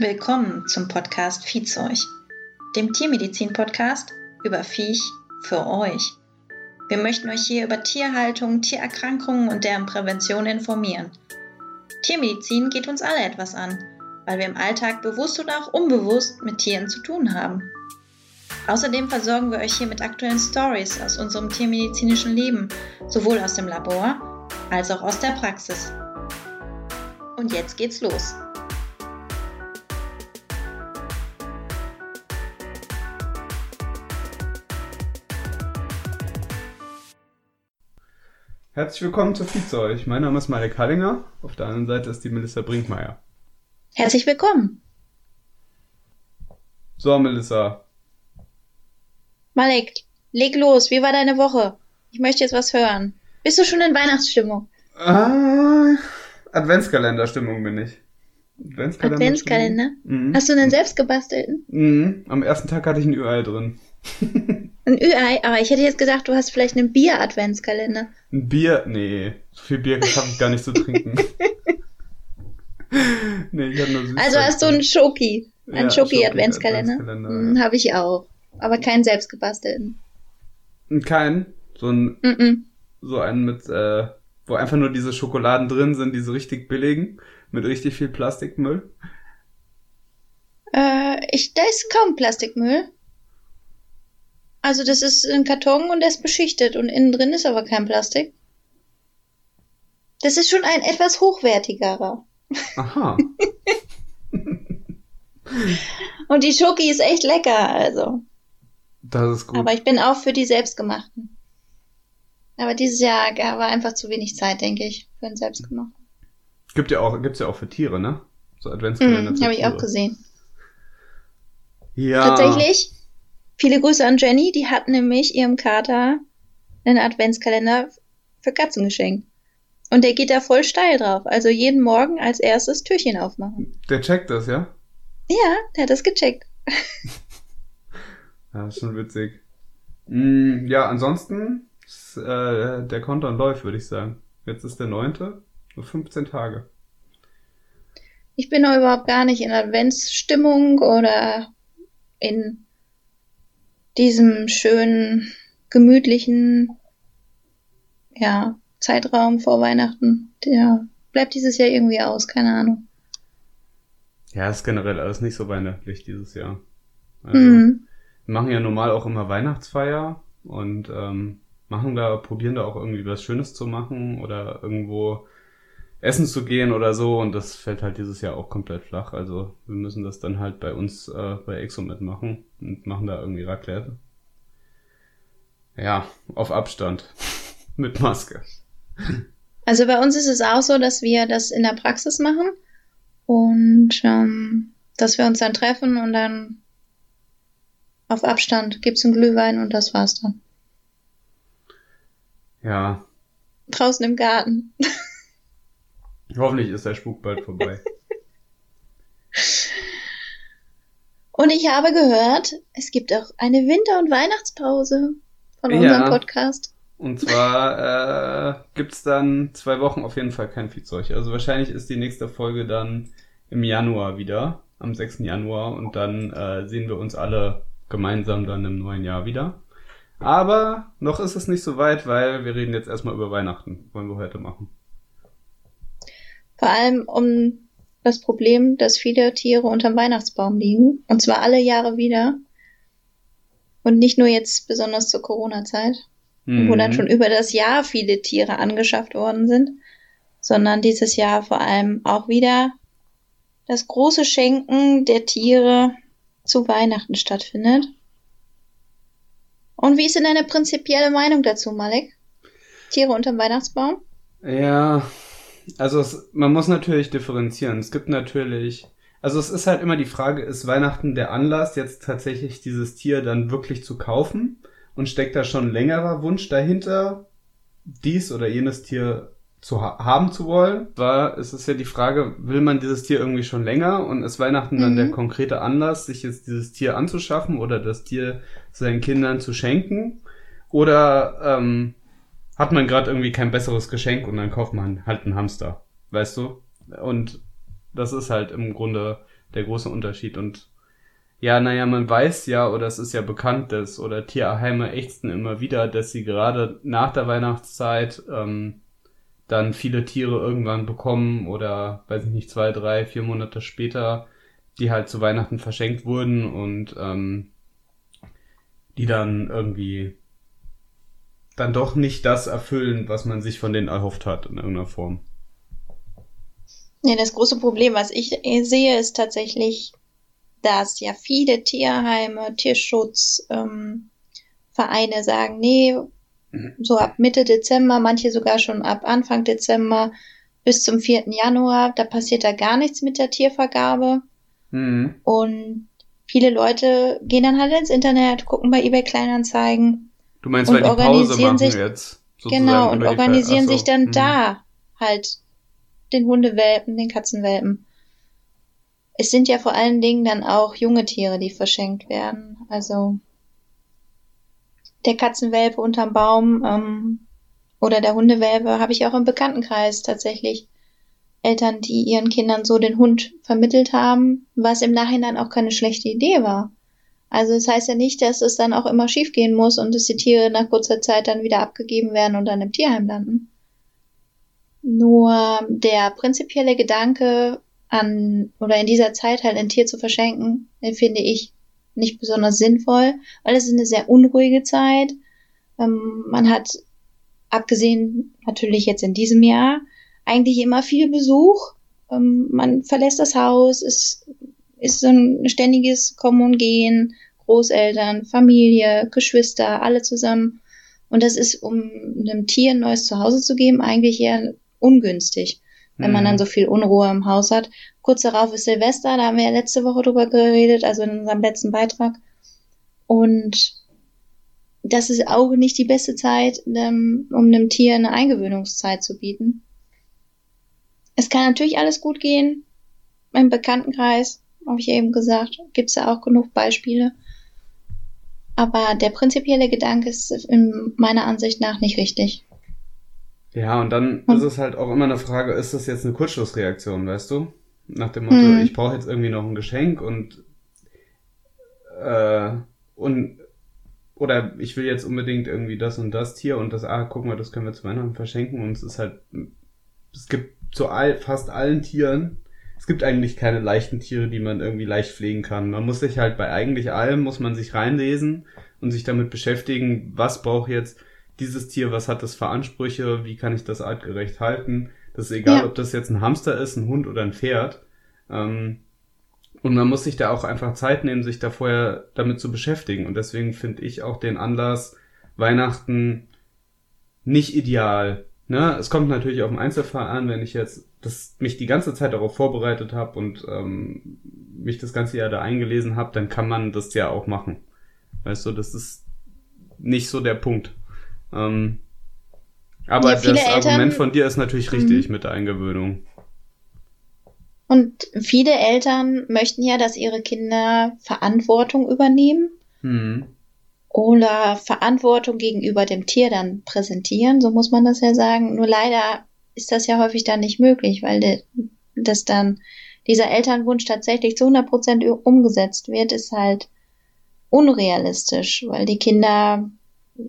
Willkommen zum Podcast Viehzeug, dem Tiermedizin-Podcast über Viech für euch. Wir möchten euch hier über Tierhaltung, Tiererkrankungen und deren Prävention informieren. Tiermedizin geht uns alle etwas an, weil wir im Alltag bewusst oder auch unbewusst mit Tieren zu tun haben. Außerdem versorgen wir euch hier mit aktuellen Stories aus unserem tiermedizinischen Leben, sowohl aus dem Labor als auch aus der Praxis. Und jetzt geht's los. Herzlich willkommen zu Viehzeug. Mein Name ist Marek Hallinger. Auf der anderen Seite ist die Melissa Brinkmeier. Herzlich willkommen. So, Melissa. Malek, leg los. Wie war deine Woche? Ich möchte jetzt was hören. Bist du schon in Weihnachtsstimmung? Ah, Adventskalenderstimmung bin ich. Adventskalender? Adventskalender? Mhm. Hast du einen selbst gebastelten? Mhm. Am ersten Tag hatte ich ein Ü-Ei drin. ein Ü-Ei? Aber ich hätte jetzt gedacht, du hast vielleicht einen Bier-Adventskalender. Ein Bier? Nee. So viel Bier schaffe ich gar nicht zu trinken. nee, ich habe nur Süßigkeiten. Also hast du einen Schoki. Einen ja, Schoki-Adventskalender. Schoki hm, ja. Habe ich auch. Aber keinen selbstgebastelten. Keinen? So ein, mm -mm. so einen mit, äh, wo einfach nur diese Schokoladen drin sind, diese richtig billigen, mit richtig viel Plastikmüll? Äh, ich, da ist kaum Plastikmüll. Also das ist ein Karton und der ist beschichtet und innen drin ist aber kein Plastik. Das ist schon ein etwas hochwertigerer. Aha. und die Schoki ist echt lecker, also. Das ist gut. Aber ich bin auch für die selbstgemachten. Aber dieses Jahr war einfach zu wenig Zeit, denke ich, für einen selbstgemachten. Gibt ja auch, gibt's ja auch für Tiere, ne? So Adventskalender. Mhm, Habe ich auch gesehen. Ja. Tatsächlich, viele Grüße an Jenny, die hat nämlich ihrem Kater einen Adventskalender für Katzen geschenkt. Und der geht da voll steil drauf. Also jeden Morgen als erstes Türchen aufmachen. Der checkt das, ja? Ja, der hat das gecheckt. ja, ist schon witzig. Mm, ja, ansonsten ist, äh, der Countdown läuft, würde ich sagen. Jetzt ist der neunte, nur 15 Tage. Ich bin noch überhaupt gar nicht in Adventsstimmung oder in diesem schönen, gemütlichen, ja, Zeitraum vor Weihnachten. Der bleibt dieses Jahr irgendwie aus, keine Ahnung. Ja, ist generell alles nicht so weihnachtlich dieses Jahr. Also, mhm. Wir machen ja normal auch immer Weihnachtsfeier und ähm, machen da, probieren da auch irgendwie was Schönes zu machen oder irgendwo essen zu gehen oder so und das fällt halt dieses Jahr auch komplett flach. Also wir müssen das dann halt bei uns äh, bei Exo mitmachen und machen da irgendwie Raclette. Ja, auf Abstand. Mit Maske. Also bei uns ist es auch so, dass wir das in der Praxis machen und ähm, dass wir uns dann treffen und dann auf Abstand gibt's einen Glühwein und das war's dann. Ja. Draußen im Garten. Hoffentlich ist der Spuk bald vorbei. Und ich habe gehört, es gibt auch eine Winter- und Weihnachtspause von unserem ja, Podcast. Und zwar äh, gibt dann zwei Wochen auf jeden Fall kein Viehzeug. Also wahrscheinlich ist die nächste Folge dann im Januar wieder, am 6. Januar. Und dann äh, sehen wir uns alle gemeinsam dann im neuen Jahr wieder. Aber noch ist es nicht so weit, weil wir reden jetzt erstmal über Weihnachten. Wollen wir heute machen. Vor allem um das Problem, dass viele Tiere unterm Weihnachtsbaum liegen. Und zwar alle Jahre wieder. Und nicht nur jetzt besonders zur Corona-Zeit, mhm. wo dann mhm. schon über das Jahr viele Tiere angeschafft worden sind, sondern dieses Jahr vor allem auch wieder das große Schenken der Tiere zu Weihnachten stattfindet. Und wie ist denn deine prinzipielle Meinung dazu, Malek? Tiere unterm Weihnachtsbaum? Ja, also es, man muss natürlich differenzieren. Es gibt natürlich, also es ist halt immer die Frage, ist Weihnachten der Anlass, jetzt tatsächlich dieses Tier dann wirklich zu kaufen? Und steckt da schon längerer Wunsch dahinter, dies oder jenes Tier zu ha haben zu wollen? War, es ist ja die Frage, will man dieses Tier irgendwie schon länger und ist Weihnachten mhm. dann der konkrete Anlass, sich jetzt dieses Tier anzuschaffen oder das Tier seinen Kindern zu schenken? Oder ähm, hat man gerade irgendwie kein besseres Geschenk und dann kauft man halt einen Hamster, weißt du? Und das ist halt im Grunde der große Unterschied. Und ja, naja, man weiß ja, oder es ist ja bekannt, dass, oder Tierheime ächzen immer wieder, dass sie gerade nach der Weihnachtszeit ähm, dann viele Tiere irgendwann bekommen oder, weiß ich nicht, zwei, drei, vier Monate später, die halt zu Weihnachten verschenkt wurden und ähm, die dann irgendwie dann doch nicht das erfüllen, was man sich von denen erhofft hat in irgendeiner Form. Ja, das große Problem, was ich sehe, ist tatsächlich, dass ja viele Tierheime, Tierschutzvereine ähm, sagen, nee, so ab Mitte Dezember, manche sogar schon ab Anfang Dezember bis zum 4. Januar, da passiert da gar nichts mit der Tiervergabe. Mhm. Und viele Leute gehen dann halt ins Internet, gucken bei eBay Kleinanzeigen. Du meinst, weil die Pause machen sich, jetzt? Genau, und organisieren so, sich dann mh. da halt den Hundewelpen, den Katzenwelpen. Es sind ja vor allen Dingen dann auch junge Tiere, die verschenkt werden. Also der Katzenwelpe unterm Baum ähm, oder der Hundewelpe habe ich auch im Bekanntenkreis tatsächlich Eltern, die ihren Kindern so den Hund vermittelt haben, was im Nachhinein auch keine schlechte Idee war. Also es das heißt ja nicht, dass es dann auch immer schiefgehen muss und dass die Tiere nach kurzer Zeit dann wieder abgegeben werden und dann im Tierheim landen. Nur der prinzipielle Gedanke an oder in dieser Zeit halt ein Tier zu verschenken, den finde ich nicht besonders sinnvoll, weil es ist eine sehr unruhige Zeit. Ähm, man hat abgesehen natürlich jetzt in diesem Jahr eigentlich immer viel Besuch. Ähm, man verlässt das Haus, es ist so ein ständiges Kommen und Gehen, Großeltern, Familie, Geschwister, alle zusammen. Und das ist, um einem Tier ein neues Zuhause zu geben, eigentlich eher ungünstig, wenn mhm. man dann mhm. so viel Unruhe im Haus hat. Kurz darauf ist Silvester, da haben wir ja letzte Woche drüber geredet, also in unserem letzten Beitrag. Und das ist auch nicht die beste Zeit, um einem Tier eine Eingewöhnungszeit zu bieten. Es kann natürlich alles gut gehen. Im Bekanntenkreis, habe ich eben gesagt, gibt es ja auch genug Beispiele. Aber der prinzipielle Gedanke ist in meiner Ansicht nach nicht richtig. Ja, und dann hm. ist es halt auch immer eine Frage, ist das jetzt eine Kurzschlussreaktion, weißt du? Nach dem Motto, hm. ich brauche jetzt irgendwie noch ein Geschenk und äh, und oder ich will jetzt unbedingt irgendwie das und das Tier und das, ah, guck mal, das können wir zu Weihnachten verschenken und es ist halt, es gibt zu all, fast allen Tieren, es gibt eigentlich keine leichten Tiere, die man irgendwie leicht pflegen kann. Man muss sich halt bei eigentlich allem, muss man sich reinlesen und sich damit beschäftigen, was braucht jetzt dieses Tier, was hat das für Ansprüche, wie kann ich das artgerecht halten. Das ist egal, ja. ob das jetzt ein Hamster ist, ein Hund oder ein Pferd. Ähm, und man muss sich da auch einfach Zeit nehmen, sich da vorher damit zu beschäftigen. Und deswegen finde ich auch den Anlass Weihnachten nicht ideal. Ne? Es kommt natürlich auf den Einzelfall an, wenn ich jetzt das, mich die ganze Zeit darauf vorbereitet habe und ähm, mich das ganze Jahr da eingelesen habe, dann kann man das ja auch machen. Weißt du, das ist nicht so der Punkt. Ähm, aber ja, das Eltern, Argument von dir ist natürlich richtig mhm. mit der Eingewöhnung. Und viele Eltern möchten ja, dass ihre Kinder Verantwortung übernehmen mhm. Oder Verantwortung gegenüber dem Tier dann präsentieren, so muss man das ja sagen. Nur leider ist das ja häufig dann nicht möglich, weil das dann dieser Elternwunsch tatsächlich zu 100 Prozent umgesetzt wird, ist halt unrealistisch, weil die Kinder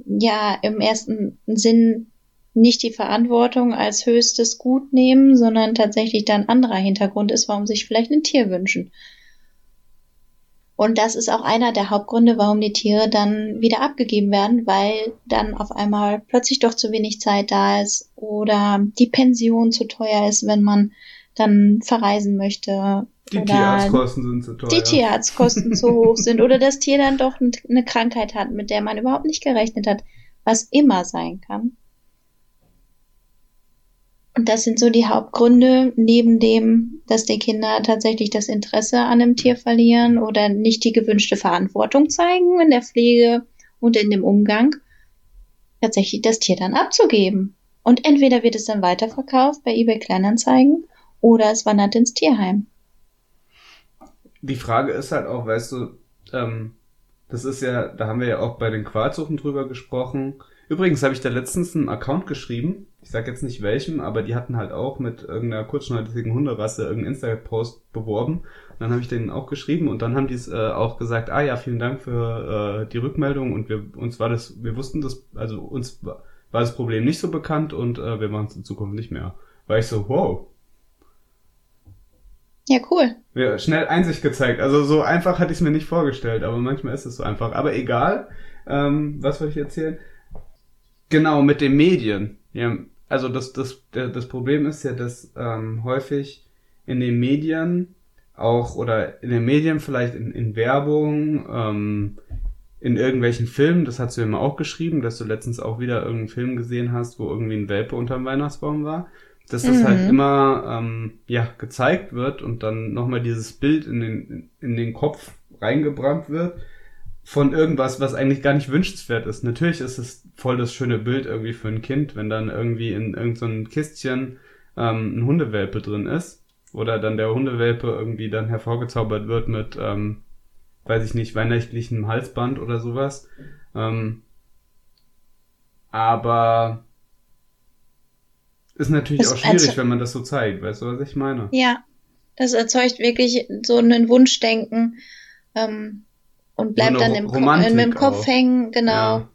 ja im ersten Sinn nicht die Verantwortung als höchstes Gut nehmen, sondern tatsächlich dann anderer Hintergrund ist, warum sich vielleicht ein Tier wünschen. Und das ist auch einer der Hauptgründe, warum die Tiere dann wieder abgegeben werden, weil dann auf einmal plötzlich doch zu wenig Zeit da ist oder die Pension zu teuer ist, wenn man dann verreisen möchte. Die Tierarztkosten sind zu teuer. Die Tierarztkosten zu hoch sind oder das Tier dann doch eine Krankheit hat, mit der man überhaupt nicht gerechnet hat, was immer sein kann. Und das sind so die Hauptgründe, neben dem, dass die Kinder tatsächlich das Interesse an einem Tier verlieren oder nicht die gewünschte Verantwortung zeigen in der Pflege und in dem Umgang, tatsächlich das Tier dann abzugeben. Und entweder wird es dann weiterverkauft bei eBay Kleinanzeigen oder es wandert ins Tierheim. Die Frage ist halt auch, weißt du, ähm, das ist ja, da haben wir ja auch bei den Qualzuchten drüber gesprochen, Übrigens habe ich da letztens einen Account geschrieben. Ich sag jetzt nicht welchem, aber die hatten halt auch mit irgendeiner kurzschneidigen Hunderasse irgendeinen Instagram-Post beworben. Und dann habe ich denen auch geschrieben und dann haben die es äh, auch gesagt, ah ja, vielen Dank für äh, die Rückmeldung und wir uns war das, wir wussten das, also uns war das Problem nicht so bekannt und äh, wir machen es in Zukunft nicht mehr. War ich so, wow. Ja, cool. Ja, schnell Einsicht gezeigt. Also so einfach hatte ich es mir nicht vorgestellt, aber manchmal ist es so einfach. Aber egal, ähm, was wollte ich erzählen? Genau, mit den Medien. Ja, also das, das, das Problem ist ja, dass ähm, häufig in den Medien auch oder in den Medien vielleicht in, in Werbung, ähm, in irgendwelchen Filmen, das hast du immer auch geschrieben, dass du letztens auch wieder irgendeinen Film gesehen hast, wo irgendwie ein Welpe unterm Weihnachtsbaum war, dass das halt mhm. halt immer ähm, ja gezeigt wird und dann nochmal dieses Bild in den in den Kopf reingebrannt wird von irgendwas, was eigentlich gar nicht wünschenswert ist. Natürlich ist es voll das schöne Bild irgendwie für ein Kind, wenn dann irgendwie in irgendeinem so Kistchen ähm, ein Hundewelpe drin ist oder dann der Hundewelpe irgendwie dann hervorgezaubert wird mit, ähm, weiß ich nicht, weihnachtlichem Halsband oder sowas. Ähm, aber ist natürlich das auch schwierig, wenn man das so zeigt. Weißt du, was ich meine? Ja, das erzeugt wirklich so einen Wunschdenken. Ähm, und bleibt dann im, Romantik im Kopf auch. hängen, genau. Ja.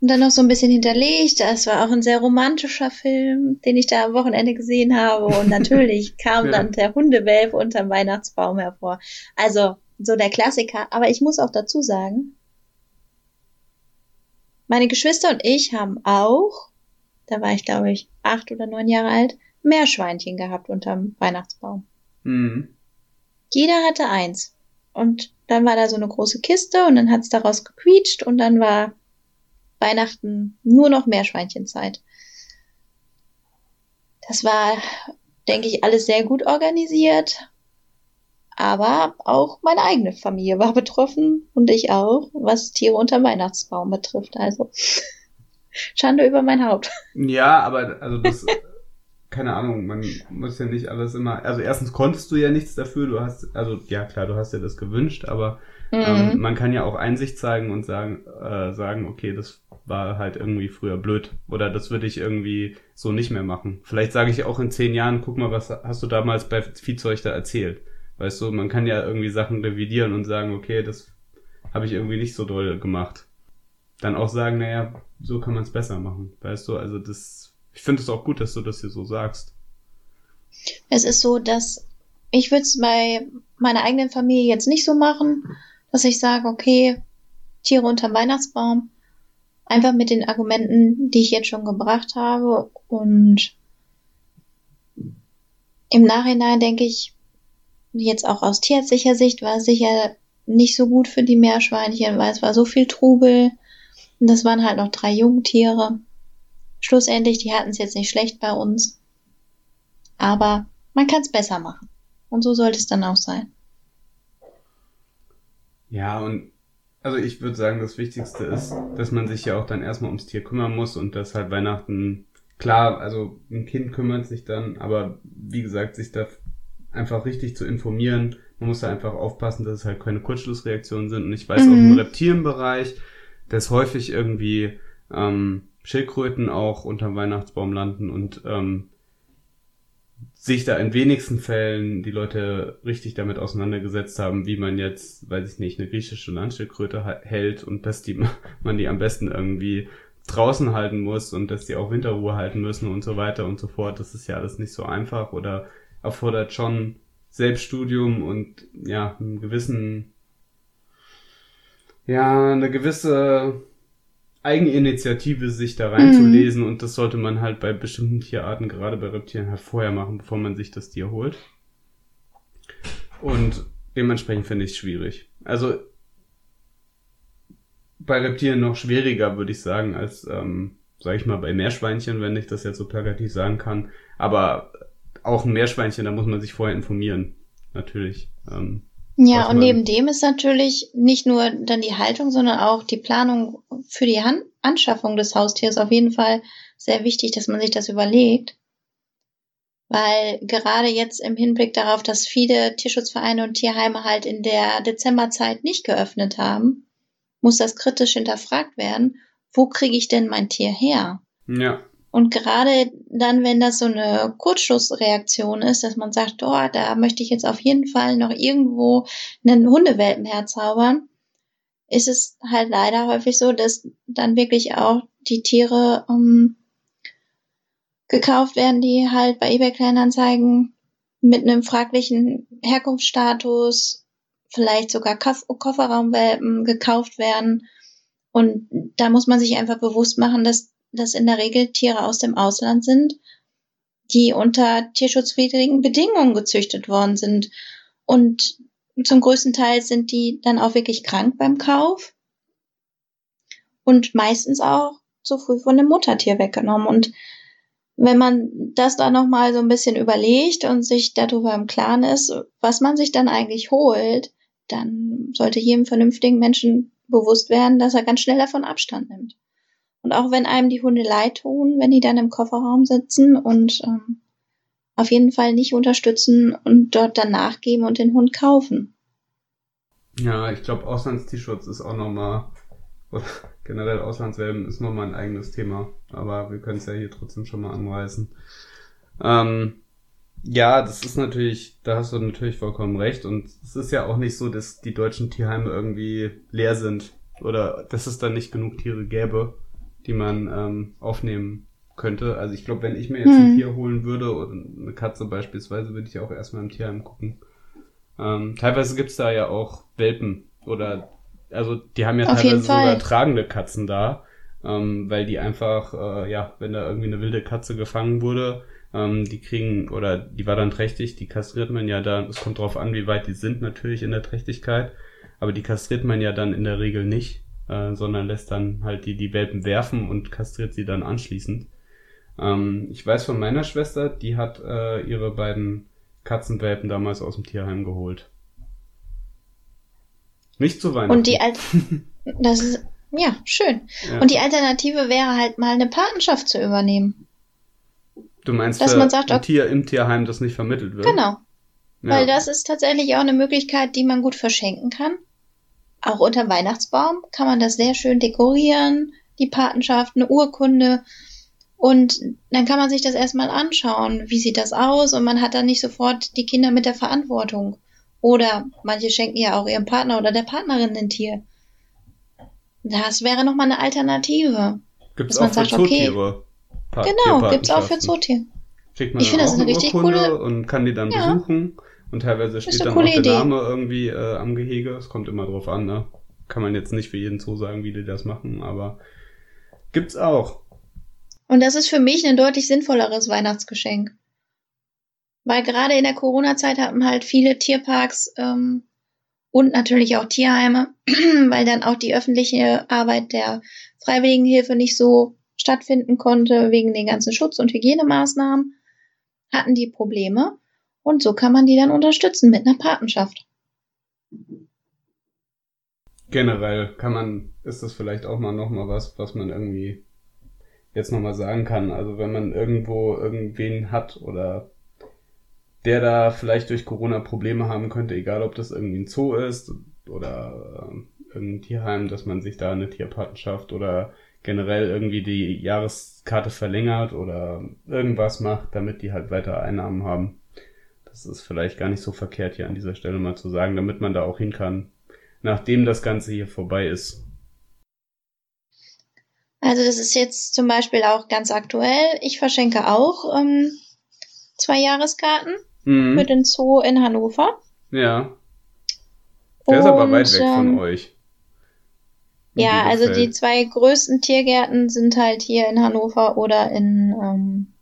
Und dann noch so ein bisschen hinterlegt. Das war auch ein sehr romantischer Film, den ich da am Wochenende gesehen habe. Und natürlich kam ja. dann der Hundewelp unterm Weihnachtsbaum hervor. Also so der Klassiker. Aber ich muss auch dazu sagen, meine Geschwister und ich haben auch, da war ich glaube ich acht oder neun Jahre alt, Meerschweinchen gehabt unterm Weihnachtsbaum. Mhm. Jeder hatte eins. Und dann war da so eine große Kiste und dann hat's daraus gequietscht und dann war Weihnachten nur noch Meerschweinchenzeit. Das war, denke ich, alles sehr gut organisiert. Aber auch meine eigene Familie war betroffen und ich auch, was Tiere unter Weihnachtsbaum betrifft. Also Schande über mein Haupt. Ja, aber also das keine Ahnung, man muss ja nicht alles immer, also erstens konntest du ja nichts dafür, du hast, also ja klar, du hast dir das gewünscht, aber mhm. ähm, man kann ja auch Einsicht zeigen und sagen, äh, sagen, okay, das war halt irgendwie früher blöd oder das würde ich irgendwie so nicht mehr machen. Vielleicht sage ich auch in zehn Jahren, guck mal, was hast du damals bei Viehzeug da erzählt? Weißt du, man kann ja irgendwie Sachen revidieren und sagen, okay, das habe ich irgendwie nicht so doll gemacht. Dann auch sagen, naja, so kann man es besser machen. Weißt du, also das ich finde es auch gut, dass du das hier so sagst. Es ist so, dass ich würde es bei meiner eigenen Familie jetzt nicht so machen, dass ich sage, okay, Tiere unterm Weihnachtsbaum, einfach mit den Argumenten, die ich jetzt schon gebracht habe. Und im Nachhinein denke ich, jetzt auch aus tierärztlicher Sicht war es sicher nicht so gut für die Meerschweinchen, weil es war so viel Trubel. Und das waren halt noch drei Jungtiere schlussendlich, die hatten es jetzt nicht schlecht bei uns. Aber man kann es besser machen. Und so sollte es dann auch sein. Ja, und also ich würde sagen, das Wichtigste ist, dass man sich ja auch dann erstmal ums Tier kümmern muss und dass halt Weihnachten, klar, also ein Kind kümmert sich dann, aber wie gesagt, sich da einfach richtig zu informieren. Man muss da einfach aufpassen, dass es halt keine Kurzschlussreaktionen sind. Und ich weiß mhm. auch im Reptilienbereich, dass häufig irgendwie ähm, Schildkröten auch unterm Weihnachtsbaum landen und ähm, sich da in wenigsten Fällen die Leute richtig damit auseinandergesetzt haben, wie man jetzt, weiß ich nicht, eine griechische Landschildkröte hält und dass die, man die am besten irgendwie draußen halten muss und dass die auch Winterruhe halten müssen und so weiter und so fort. Das ist ja alles nicht so einfach oder erfordert schon Selbststudium und ja, einen gewissen, ja, eine gewisse Eigeninitiative, sich da reinzulesen mhm. und das sollte man halt bei bestimmten Tierarten, gerade bei Reptilien, halt vorher machen, bevor man sich das Tier holt. Und dementsprechend finde ich es schwierig. Also bei Reptilien noch schwieriger, würde ich sagen, als, ähm, sag ich mal, bei Meerschweinchen, wenn ich das jetzt so plakativ sagen kann. Aber auch ein Meerschweinchen, da muss man sich vorher informieren. Natürlich. Ähm, ja, und neben dem ist natürlich nicht nur dann die Haltung, sondern auch die Planung für die Han Anschaffung des Haustiers auf jeden Fall sehr wichtig, dass man sich das überlegt. Weil gerade jetzt im Hinblick darauf, dass viele Tierschutzvereine und Tierheime halt in der Dezemberzeit nicht geöffnet haben, muss das kritisch hinterfragt werden, wo kriege ich denn mein Tier her? Ja. Und gerade dann, wenn das so eine Kurzschlussreaktion ist, dass man sagt, oh, da möchte ich jetzt auf jeden Fall noch irgendwo einen Hundewelpen herzaubern, ist es halt leider häufig so, dass dann wirklich auch die Tiere ähm, gekauft werden, die halt bei eBay Kleinanzeigen mit einem fraglichen Herkunftsstatus, vielleicht sogar Kofferraumwelpen gekauft werden. Und da muss man sich einfach bewusst machen, dass das in der Regel Tiere aus dem Ausland sind, die unter tierschutzwidrigen Bedingungen gezüchtet worden sind. Und zum größten Teil sind die dann auch wirklich krank beim Kauf und meistens auch zu früh von dem Muttertier weggenommen. Und wenn man das dann nochmal so ein bisschen überlegt und sich darüber im Klaren ist, was man sich dann eigentlich holt, dann sollte jedem vernünftigen Menschen bewusst werden, dass er ganz schnell davon Abstand nimmt. Und auch wenn einem die Hunde leid tun, wenn die dann im Kofferraum sitzen und ähm, auf jeden Fall nicht unterstützen und dort dann nachgeben und den Hund kaufen. Ja, ich glaube, Auslandstierschutz ist auch nochmal, oder generell Auslandswelpen ist nochmal ein eigenes Thema. Aber wir können es ja hier trotzdem schon mal anreißen. Ähm, ja, das ist natürlich, da hast du natürlich vollkommen recht. Und es ist ja auch nicht so, dass die deutschen Tierheime irgendwie leer sind oder dass es dann nicht genug Tiere gäbe, die man ähm, aufnehmen könnte. Also ich glaube, wenn ich mir jetzt ein mhm. Tier holen würde oder eine Katze beispielsweise, würde ich auch erstmal im Tierheim gucken. Ähm, teilweise gibt's da ja auch Welpen oder also die haben ja Auf teilweise sogar tragende Katzen da, ähm, weil die einfach, äh, ja, wenn da irgendwie eine wilde Katze gefangen wurde, ähm, die kriegen, oder die war dann trächtig, die kastriert man ja dann, es kommt drauf an, wie weit die sind natürlich in der Trächtigkeit, aber die kastriert man ja dann in der Regel nicht, äh, sondern lässt dann halt die, die Welpen werfen und kastriert sie dann anschließend. Ähm, ich weiß von meiner Schwester, die hat äh, ihre beiden Katzenwelpen damals aus dem Tierheim geholt. Nicht zu Weihnachten. Und die Al das ist ja schön. Ja. Und die Alternative wäre halt mal eine Patenschaft zu übernehmen. Du meinst, dass man sagt, ein Tier im Tierheim, das nicht vermittelt wird? Genau. Ja. Weil das ist tatsächlich auch eine Möglichkeit, die man gut verschenken kann. Auch unter Weihnachtsbaum kann man das sehr schön dekorieren, die Patenschaft, eine Urkunde. Und dann kann man sich das erstmal anschauen, wie sieht das aus und man hat dann nicht sofort die Kinder mit der Verantwortung. Oder manche schenken ja auch ihrem Partner oder der Partnerin ein Tier. Das wäre nochmal eine Alternative. Gibt's auch für sagt, Zootiere. Okay, genau, gibt's auch für Zootiere. Kriegt man ich finde das eine richtig coole und kann die dann ja. besuchen. Und teilweise steht dann auch der Idee. Name irgendwie äh, am Gehege. Es kommt immer drauf an, ne? Kann man jetzt nicht für jeden Zoo sagen, wie die das machen, aber gibt's auch. Und das ist für mich ein deutlich sinnvolleres Weihnachtsgeschenk. Weil gerade in der Corona-Zeit hatten halt viele Tierparks ähm, und natürlich auch Tierheime, weil dann auch die öffentliche Arbeit der Freiwilligenhilfe nicht so stattfinden konnte wegen den ganzen Schutz- und Hygienemaßnahmen, hatten die Probleme. Und so kann man die dann unterstützen mit einer Patenschaft. Generell kann man, ist das vielleicht auch mal nochmal was, was man irgendwie jetzt nochmal sagen kann. Also wenn man irgendwo irgendwen hat oder der da vielleicht durch Corona Probleme haben könnte, egal ob das irgendwie ein Zoo ist oder äh, irgendein Tierheim, dass man sich da eine Tierpatenschaft oder generell irgendwie die Jahreskarte verlängert oder irgendwas macht, damit die halt weiter Einnahmen haben. Das ist vielleicht gar nicht so verkehrt hier an dieser Stelle mal zu sagen, damit man da auch hin kann, nachdem das Ganze hier vorbei ist. Also das ist jetzt zum Beispiel auch ganz aktuell. Ich verschenke auch ähm, zwei Jahreskarten mhm. für den Zoo in Hannover. Ja. Der Und, ist aber weit weg von ähm, euch. Ja, also die zwei größten Tiergärten sind halt hier in Hannover oder in, ähm,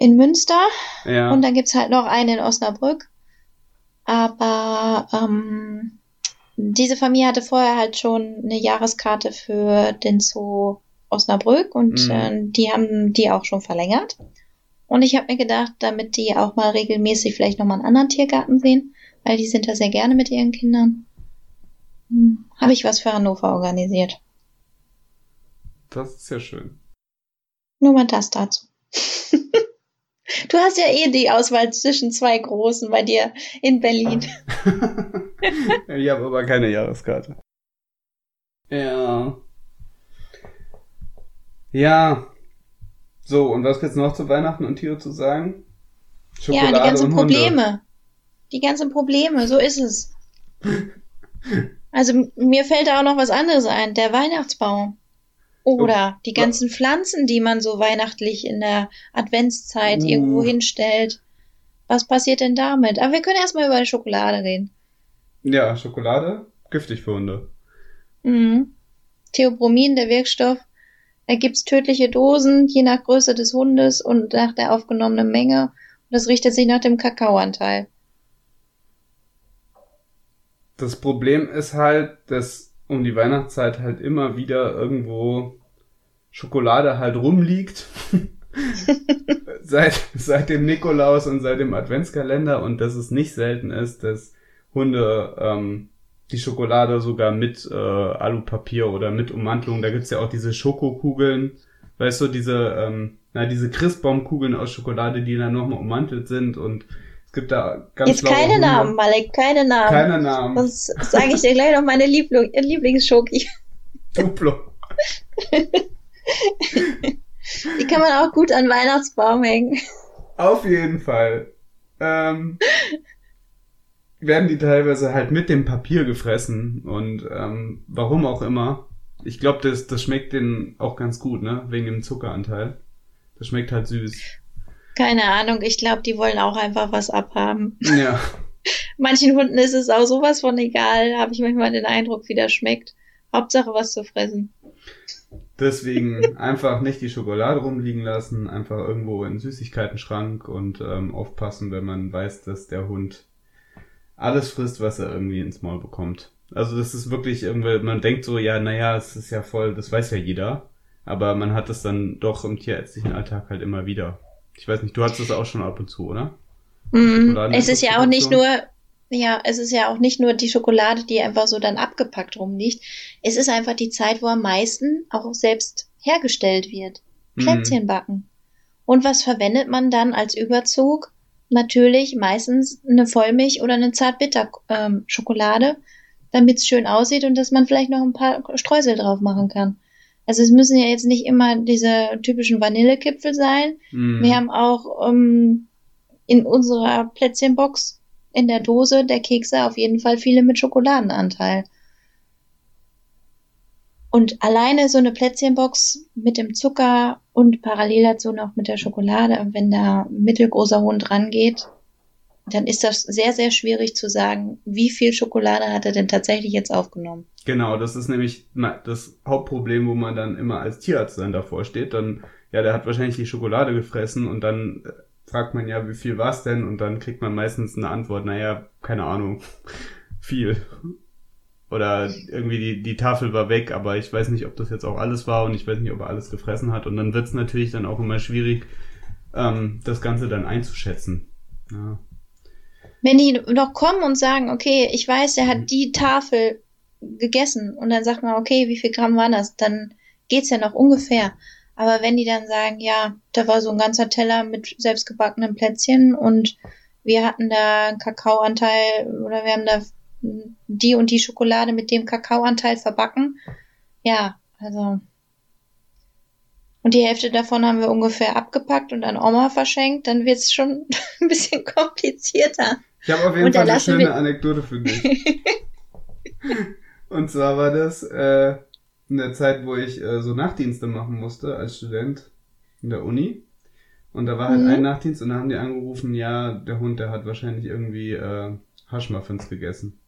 in Münster. Ja. Und dann gibt's halt noch einen in Osnabrück. Aber ähm, diese Familie hatte vorher halt schon eine Jahreskarte für den Zoo Osnabrück und mhm. äh, die haben die auch schon verlängert. Und ich habe mir gedacht, damit die auch mal regelmäßig vielleicht nochmal einen anderen Tiergarten sehen, weil die sind da sehr gerne mit ihren Kindern, hm, habe ich was für Hannover organisiert. Das ist ja schön. Nur mal das dazu. du hast ja eh die Auswahl zwischen zwei Großen bei dir in Berlin. ich habe aber keine Jahreskarte. Ja. Ja. So, und was gibt's noch zu Weihnachten und Tiere zu sagen? Schokolade ja, die ganzen Probleme. Die ganzen Probleme, so ist es. Also mir fällt da auch noch was anderes ein, der Weihnachtsbaum. Oder die ganzen. Pflanzen, die man so weihnachtlich in der Adventszeit uh. irgendwo hinstellt. Was passiert denn damit? Aber wir können erstmal über die Schokolade reden. Ja, Schokolade, giftig für Hunde. Mhm. Theobromin, der Wirkstoff, ergibt tödliche Dosen, je nach Größe des Hundes und nach der aufgenommenen Menge. Und das richtet sich nach dem Kakaoanteil. Das Problem ist halt, dass um die Weihnachtszeit halt immer wieder irgendwo Schokolade halt rumliegt. seit, seit dem Nikolaus und seit dem Adventskalender und dass es nicht selten ist, dass Hunde ähm, die Schokolade sogar mit äh, Alupapier oder mit Ummantelung. Da gibt's ja auch diese Schokokugeln, weißt du, diese, ähm, na, diese Christbaumkugeln aus Schokolade, die dann nochmal ummantelt sind und es gibt da ganz Jetzt keine Hunde. Namen, Malek, keine Namen. Keine Namen. Sonst sage ich dir gleich noch meine Liebling Lieblingsschoki. Duplo. die kann man auch gut an Weihnachtsbaum hängen. Auf jeden Fall. Ähm, werden die teilweise halt mit dem Papier gefressen und ähm, warum auch immer. Ich glaube, das, das schmeckt denen auch ganz gut, ne? Wegen dem Zuckeranteil. Das schmeckt halt süß. Keine Ahnung, ich glaube, die wollen auch einfach was abhaben. Ja. Manchen Hunden ist es auch sowas von egal, habe ich manchmal den Eindruck, wie das schmeckt. Hauptsache was zu fressen. Deswegen einfach nicht die Schokolade rumliegen lassen, einfach irgendwo in den Süßigkeiten-Schrank und ähm, aufpassen, wenn man weiß, dass der Hund alles frisst, was er irgendwie ins Maul bekommt. Also das ist wirklich irgendwie, man denkt so, ja, naja, es ist ja voll, das weiß ja jeder. Aber man hat es dann doch im tierärztlichen Alltag halt immer wieder. Ich weiß nicht, du hattest es auch schon ab und zu, oder? Mm, es ist ja auch nicht nur, ja, es ist ja auch nicht nur die Schokolade, die einfach so dann abgepackt rumliegt. Es ist einfach die Zeit, wo am meisten auch selbst hergestellt wird. Mhm. Plätzchen backen. Und was verwendet man dann als Überzug? natürlich meistens eine Vollmilch oder eine Zartbitter-Schokolade, ähm, damit es schön aussieht und dass man vielleicht noch ein paar Streusel drauf machen kann. Also es müssen ja jetzt nicht immer diese typischen Vanillekipfel sein. Mm. Wir haben auch ähm, in unserer Plätzchenbox in der Dose der Kekse auf jeden Fall viele mit Schokoladenanteil. Und alleine so eine Plätzchenbox mit dem Zucker und parallel dazu noch mit der Schokolade, wenn da mittelgroßer Hund rangeht, dann ist das sehr, sehr schwierig zu sagen, wie viel Schokolade hat er denn tatsächlich jetzt aufgenommen. Genau, das ist nämlich das Hauptproblem, wo man dann immer als Tierarzt dann davor steht. Dann, ja, der hat wahrscheinlich die Schokolade gefressen und dann äh, fragt man ja, wie viel war's denn? Und dann kriegt man meistens eine Antwort, naja, keine Ahnung, viel. Oder irgendwie die, die Tafel war weg, aber ich weiß nicht, ob das jetzt auch alles war und ich weiß nicht, ob er alles gefressen hat. Und dann wird es natürlich dann auch immer schwierig, ähm, das Ganze dann einzuschätzen. Ja. Wenn die noch kommen und sagen, okay, ich weiß, er hat mhm. die Tafel gegessen und dann sagt man, okay, wie viel Gramm waren das? Dann geht's ja noch ungefähr. Aber wenn die dann sagen, ja, da war so ein ganzer Teller mit selbstgebackenen Plätzchen und wir hatten da einen Kakaoanteil oder wir haben da die und die Schokolade mit dem Kakaoanteil verbacken. Ja, also. Und die Hälfte davon haben wir ungefähr abgepackt und an Oma verschenkt, dann wird es schon ein bisschen komplizierter. Ich habe auf jeden Fall eine schöne Anekdote für dich. und zwar war das äh, in der Zeit, wo ich äh, so Nachtdienste machen musste als Student in der Uni. Und da war halt mhm. ein Nachtdienst und da haben die angerufen, ja, der Hund, der hat wahrscheinlich irgendwie äh, Haschmuffins gegessen.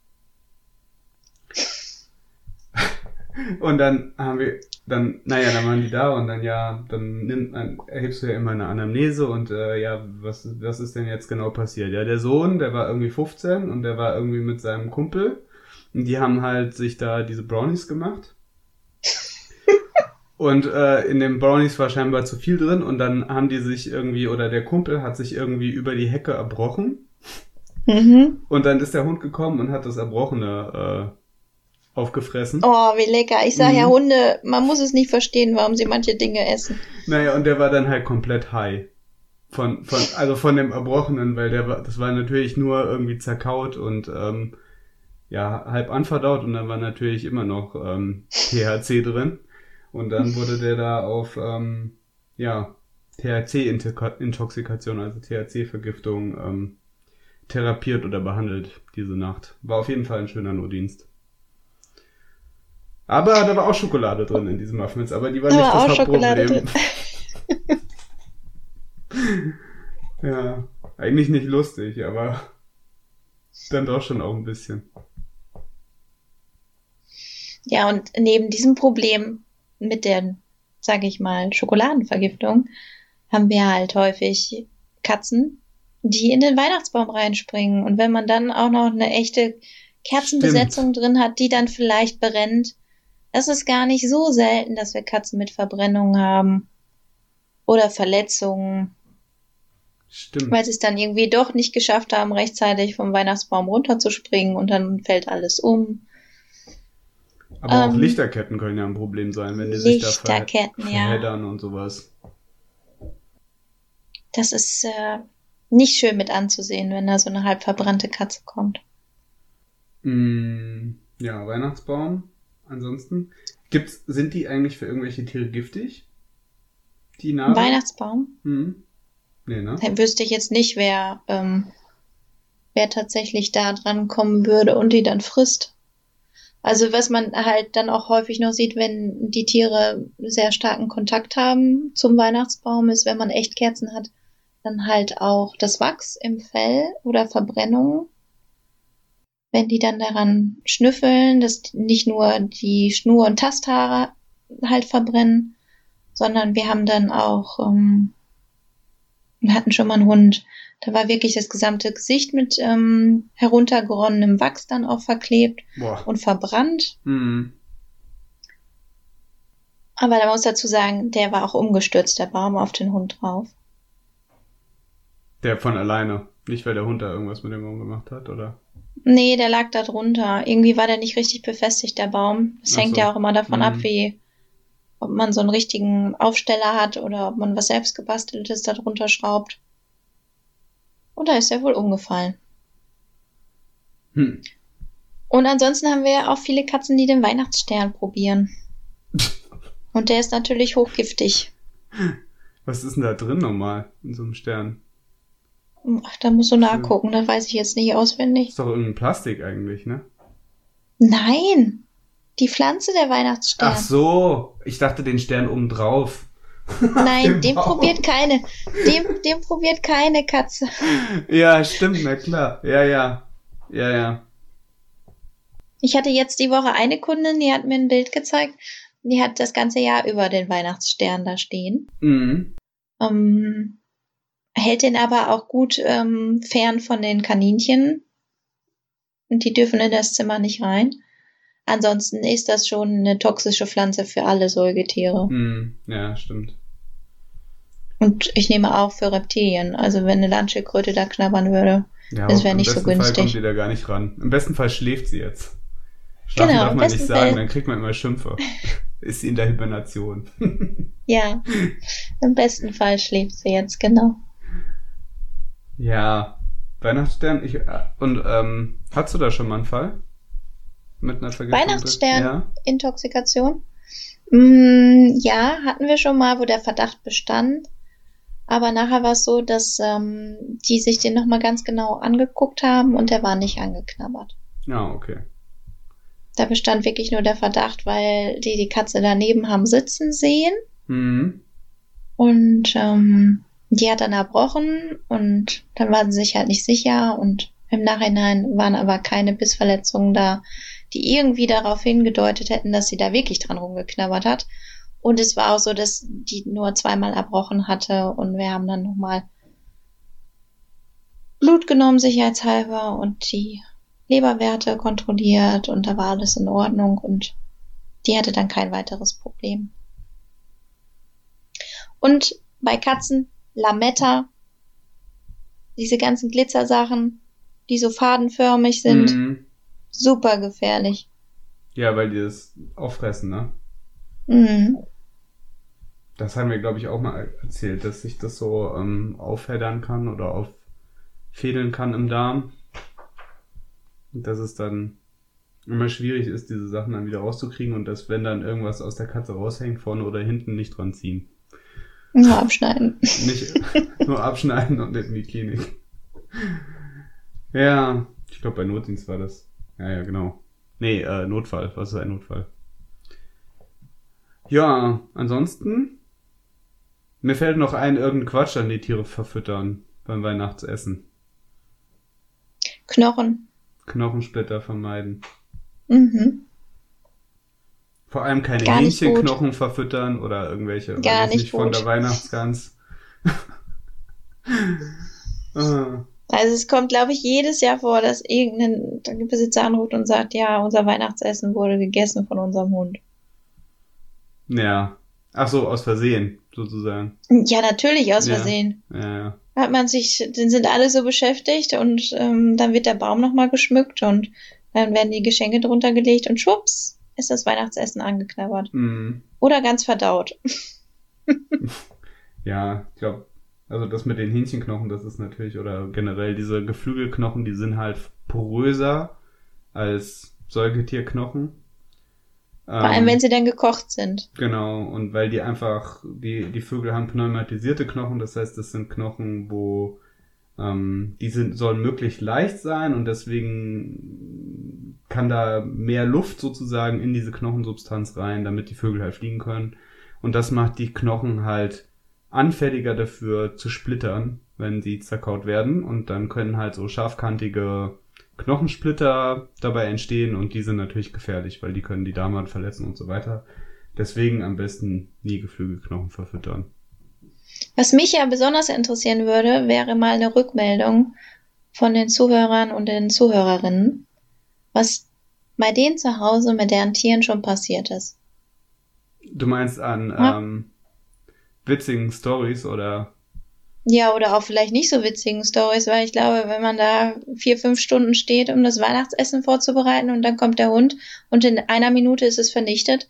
Und dann haben wir, dann, naja, dann waren die da und dann ja, dann nimmt, dann erhebst du ja immer eine Anamnese und äh, ja, was, was ist denn jetzt genau passiert? Ja, der Sohn, der war irgendwie 15 und der war irgendwie mit seinem Kumpel und die haben halt sich da diese Brownies gemacht. Und äh, in den Brownies war scheinbar zu viel drin und dann haben die sich irgendwie, oder der Kumpel hat sich irgendwie über die Hecke erbrochen. Mhm. Und dann ist der Hund gekommen und hat das Erbrochene äh, aufgefressen. Oh, wie lecker. Ich sage mhm. ja, Hunde, man muss es nicht verstehen, warum sie manche Dinge essen. Naja, und der war dann halt komplett high. Von, von, also von dem Erbrochenen, weil der war, das war natürlich nur irgendwie zerkaut und ähm, ja, halb anverdaut und dann war natürlich immer noch ähm, THC drin. Und dann wurde der da auf, ähm, ja, THC-Intoxikation, also THC-Vergiftung, ähm, therapiert oder behandelt diese Nacht. War auf jeden Fall ein schöner Notdienst. Aber da war auch Schokolade drin in diesen Muffins, aber die war Da nicht war auch das Schokolade Hauptproblem. ja, eigentlich nicht lustig, aber dann doch schon auch ein bisschen. Ja, und neben diesem Problem mit der, sage ich mal, Schokoladenvergiftung haben wir halt häufig Katzen, die in den Weihnachtsbaum reinspringen. Und wenn man dann auch noch eine echte Kerzenbesetzung drin hat, die dann vielleicht brennt, es ist gar nicht so selten, dass wir Katzen mit Verbrennungen haben oder Verletzungen, Stimmt. weil sie es dann irgendwie doch nicht geschafft haben, rechtzeitig vom Weihnachtsbaum runterzuspringen und dann fällt alles um. Aber auch ähm, Lichterketten können ja ein Problem sein, wenn die sich da ver Lichterketten, ja. verheddern und sowas. Das ist äh, nicht schön mit anzusehen, wenn da so eine halb verbrannte Katze kommt. Mm, ja, Weihnachtsbaum. Ansonsten. Gibt's, sind die eigentlich für irgendwelche Tiere giftig? Die Nadeln? Weihnachtsbaum? Hm. Nee, ne? Da wüsste ich jetzt nicht, wer, ähm, wer tatsächlich da dran kommen würde und die dann frisst. Also was man halt dann auch häufig noch sieht, wenn die Tiere sehr starken Kontakt haben zum Weihnachtsbaum, ist, wenn man echt Kerzen hat, dann halt auch das Wachs im Fell oder Verbrennungen. Wenn die dann daran schnüffeln, dass nicht nur die Schnur- und Tasthaare halt verbrennen, sondern wir haben dann auch, ähm, wir hatten schon mal einen Hund, da war wirklich das gesamte Gesicht mit ähm, heruntergeronnenem Wachs dann auch verklebt Boah. und verbrannt. Hm. Aber da muss dazu sagen, der war auch umgestürzt, der Baum auf den Hund drauf. Der von alleine. Nicht, weil der Hund da irgendwas mit dem Baum gemacht hat, oder? Nee, der lag da drunter. Irgendwie war der nicht richtig befestigt, der Baum. Das Ach hängt so. ja auch immer davon Mhm. ab, wie, ob man so einen richtigen Aufsteller hat oder ob man was selbst gebasteltes da drunter schraubt. Und da ist er wohl umgefallen. Hm. Und ansonsten haben wir ja auch viele Katzen, die den Weihnachtsstern probieren. Und der ist natürlich hochgiftig. Was ist denn da drin nochmal in so einem Stern? Ach, da musst du nachgucken, das weiß ich jetzt nicht auswendig. Ist doch irgendein Plastik eigentlich, ne? Nein! Die Pflanze der Weihnachtsstern. Ach so, ich dachte den Stern oben drauf. Nein, dem den Baum. probiert keine. Den, den probiert keine Katze. Ja, stimmt, na klar. Ja, ja. Ja, ja. Ich hatte jetzt die Woche eine Kundin, die hat mir ein Bild gezeigt. Die hat das ganze Jahr über den Weihnachtsstern da stehen. Mhm. Ähm, hält den aber auch gut ähm, fern von den Kaninchen. Und die dürfen in das Zimmer nicht rein. Ansonsten ist das schon eine toxische Pflanze für alle Säugetiere. Mhm. Ja, stimmt. Und ich nehme auch für Reptilien. Also wenn eine Landschildkröte da knabbern würde. Ja, Das aber wär im nicht so besten Fall günstig. kommt die da gar nicht ran. Im besten Fall schläft sie jetzt. Schlafen Genau, darf im man nicht sagen, Fall. dann kriegt man immer Schimpfe. Ist sie in der Hibernation. Ja, im besten Fall schläft sie jetzt, genau. Ja, Weihnachtsstern. Ich, äh, und ähm, hast du da schon mal einen Fall? Mit einer Vergiftung? Weihnachtsstern? Ja. Mm, ja, hatten wir schon mal, wo der Verdacht bestand. Aber nachher war es so, dass ähm, die sich den nochmal ganz genau angeguckt haben und der war nicht angeknabbert. Ja, okay. Da bestand wirklich nur der Verdacht, weil die die Katze daneben haben sitzen sehen Mhm. und ähm, die hat dann erbrochen und dann waren sie sich halt nicht sicher und im Nachhinein waren aber keine Bissverletzungen da, die irgendwie darauf hingedeutet hätten, dass sie da wirklich dran rumgeknabbert hat. Und es war auch so, dass die nur zweimal erbrochen hatte und wir haben dann nochmal Blut genommen, sicherheitshalber, und die Leberwerte kontrolliert und da war alles in Ordnung und die hatte dann kein weiteres Problem. Und bei Katzen Lametta, diese ganzen Glitzersachen, die so fadenförmig sind, Mhm. super gefährlich. Ja, weil die das auffressen, ne? Mhm. Das haben wir, glaube ich, auch mal erzählt, dass sich das so ähm, aufheddern kann oder auffädeln kann im Darm. Und das ist dann immer schwierig ist, diese Sachen dann wieder rauszukriegen und dass, wenn dann irgendwas aus der Katze raushängt, vorne oder hinten nicht dran ziehen. Nur abschneiden. Nicht nur abschneiden und in die Klinik. Ja, ich glaube bei Notdienst war das. Ja, ja, genau. Nee, äh, Notfall. Was ist ein Notfall? Ja, ansonsten. Mir fällt noch ein, irgendein Quatsch an die Tiere verfüttern beim Weihnachtsessen. Knochen. Knochensplitter vermeiden. Mhm. Vor allem keine nicht Hähnchenknochen verfüttern oder irgendwelche Gar weiß nicht von der Weihnachtsgans. Ah, Also es kommt, glaube ich, jedes Jahr vor, dass irgendein Besitzer anruft und sagt, ja, unser Weihnachtsessen wurde gegessen von unserem Hund. ja. Ach so, aus Versehen, sozusagen. Ja, natürlich, aus Ja. Versehen. Ja, ja. Hat man sich, dann sind alle so beschäftigt und ähm, dann wird der Baum nochmal geschmückt und dann werden die Geschenke drunter gelegt und schwupps ist das Weihnachtsessen angeknabbert. Mhm. Oder ganz verdaut. Ja, ich glaube, also das mit den Hähnchenknochen, das ist natürlich, oder generell diese Geflügelknochen, die sind halt poröser als Säugetierknochen. Vor allem, Ähm, wenn sie dann gekocht sind. Genau, und weil die einfach, die, die Vögel haben pneumatisierte Knochen, das heißt, das sind Knochen, wo ähm, die sind, sollen möglichst leicht sein und deswegen kann da mehr Luft sozusagen in diese Knochensubstanz rein, damit die Vögel halt fliegen können. Und das macht die Knochen halt anfälliger dafür zu splittern, wenn sie zerkaut werden. Und dann können halt so scharfkantige Knochensplitter dabei entstehen und die sind natürlich gefährlich, weil die können die Darmwand verletzen und so weiter. Deswegen am besten nie Geflügelknochen verfüttern. Was mich ja besonders interessieren würde, wäre mal eine Rückmeldung von den Zuhörern und den Zuhörerinnen, was bei denen zu Hause mit deren Tieren schon passiert ist. Du meinst an Ja. ähm, witzigen Stories oder Ja, oder auch vielleicht nicht so witzigen Stories, weil ich glaube, wenn man da vier, fünf Stunden steht, um das Weihnachtsessen vorzubereiten und dann kommt der Hund und in einer Minute ist es vernichtet,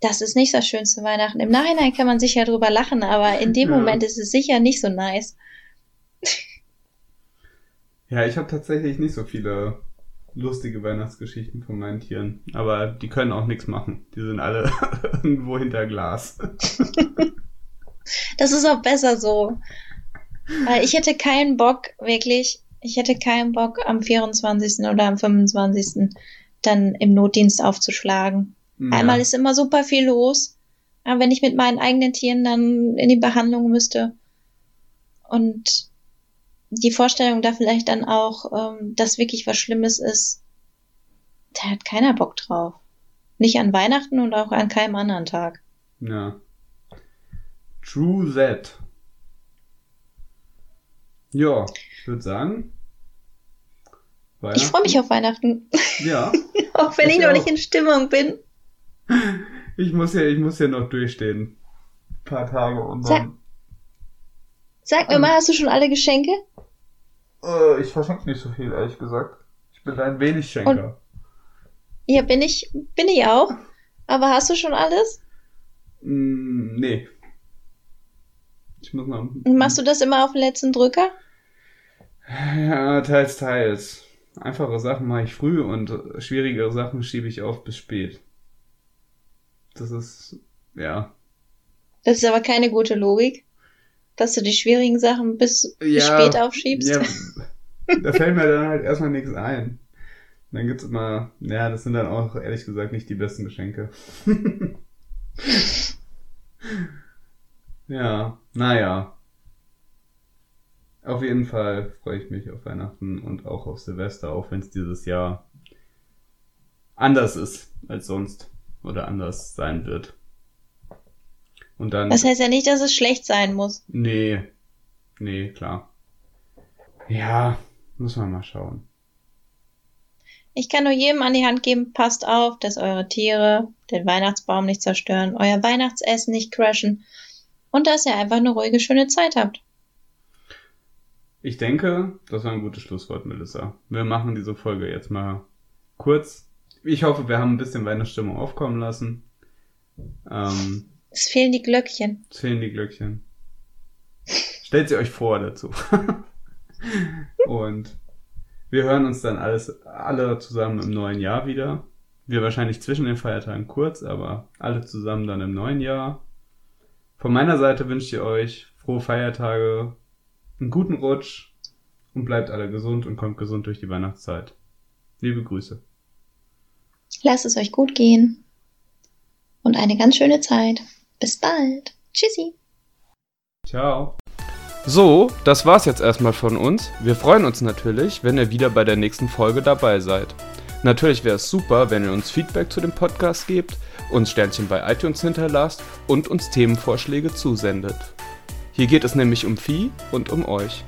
das ist nicht das schönste Weihnachten. Im Nachhinein kann man sicher drüber lachen, aber in dem Ja. Moment ist es sicher nicht so nice. Ja, ich habe tatsächlich nicht so viele lustige Weihnachtsgeschichten von meinen Tieren. Aber die können auch nichts machen. Die sind alle irgendwo hinter Glas. Das ist auch besser so. Weil ich hätte keinen Bock, wirklich, ich hätte keinen Bock am 24. oder am 25. dann im Notdienst aufzuschlagen. Einmal ist immer super viel los. Aber wenn ich mit meinen eigenen Tieren dann in die Behandlung müsste und die Vorstellung da vielleicht dann auch, ähm, dass wirklich was Schlimmes ist, da hat keiner Bock drauf. Nicht an Weihnachten und auch an keinem anderen Tag. Ja. True that. Ja, ich würde sagen. Ich freue mich auf Weihnachten, Ja, auch wenn Ich ich noch auch. nicht in Stimmung bin. Ich muss ja, ich muss ja noch durchstehen. Ein paar Tage und Sag- dann. Sag mir Ähm. mal, hast du schon alle Geschenke? Äh, ich verschenke nicht so viel, ehrlich gesagt. Ich bin ein wenig Schenker. Ja, bin ich, bin ich auch. Aber hast du schon alles? Mm, nee. Ich muss noch. Und machst du das immer auf den letzten Drücker? Ja, teils, teils. Einfache Sachen mache ich früh und schwierigere Sachen schiebe ich auf bis spät. Das ist, ja. Das ist aber keine gute Logik, dass du die schwierigen Sachen bis, bis Ja, spät aufschiebst. Ja, da fällt mir dann halt erstmal nichts ein. Dann gibt's immer, ja, das sind dann auch ehrlich gesagt nicht die besten Geschenke. ja, naja. Auf jeden Fall freue ich mich auf Weihnachten und auch auf Silvester, auch wenn es dieses Jahr anders ist als sonst oder anders sein wird. Und dann. Das heißt ja nicht, dass es schlecht sein muss. Nee. Nee, klar. Ja, muss man mal schauen. Ich kann nur jedem an die Hand geben, passt auf, dass eure Tiere den Weihnachtsbaum nicht zerstören, euer Weihnachtsessen nicht crashen und dass ihr einfach eine ruhige, schöne Zeit habt. Ich denke, das war ein gutes Schlusswort, Melissa. Wir machen diese Folge jetzt mal kurz. Ich hoffe, wir haben ein bisschen Weihnachtsstimmung aufkommen lassen. Ähm, Es fehlen die Glöckchen. es fehlen die Glöckchen. Stellt sie euch vor dazu. Und Wir hören uns dann alles, alle zusammen im neuen Jahr wieder. Wir wahrscheinlich zwischen den Feiertagen kurz, aber alle zusammen dann im neuen Jahr. Von meiner Seite wünsche ich euch frohe Feiertage, einen guten Rutsch und bleibt alle gesund und kommt gesund durch die Weihnachtszeit. Liebe Grüße. Lasst es euch gut gehen und eine ganz schöne Zeit. Bis bald. Tschüssi. Ciao. So, das war's jetzt erstmal von uns. Wir freuen uns natürlich, wenn ihr wieder bei der nächsten Folge dabei seid. Natürlich wäre es super, wenn ihr uns Feedback zu dem Podcast gebt, uns Sternchen bei iTunes hinterlasst und uns Themenvorschläge zusendet. Hier geht es nämlich um Vieh und um euch.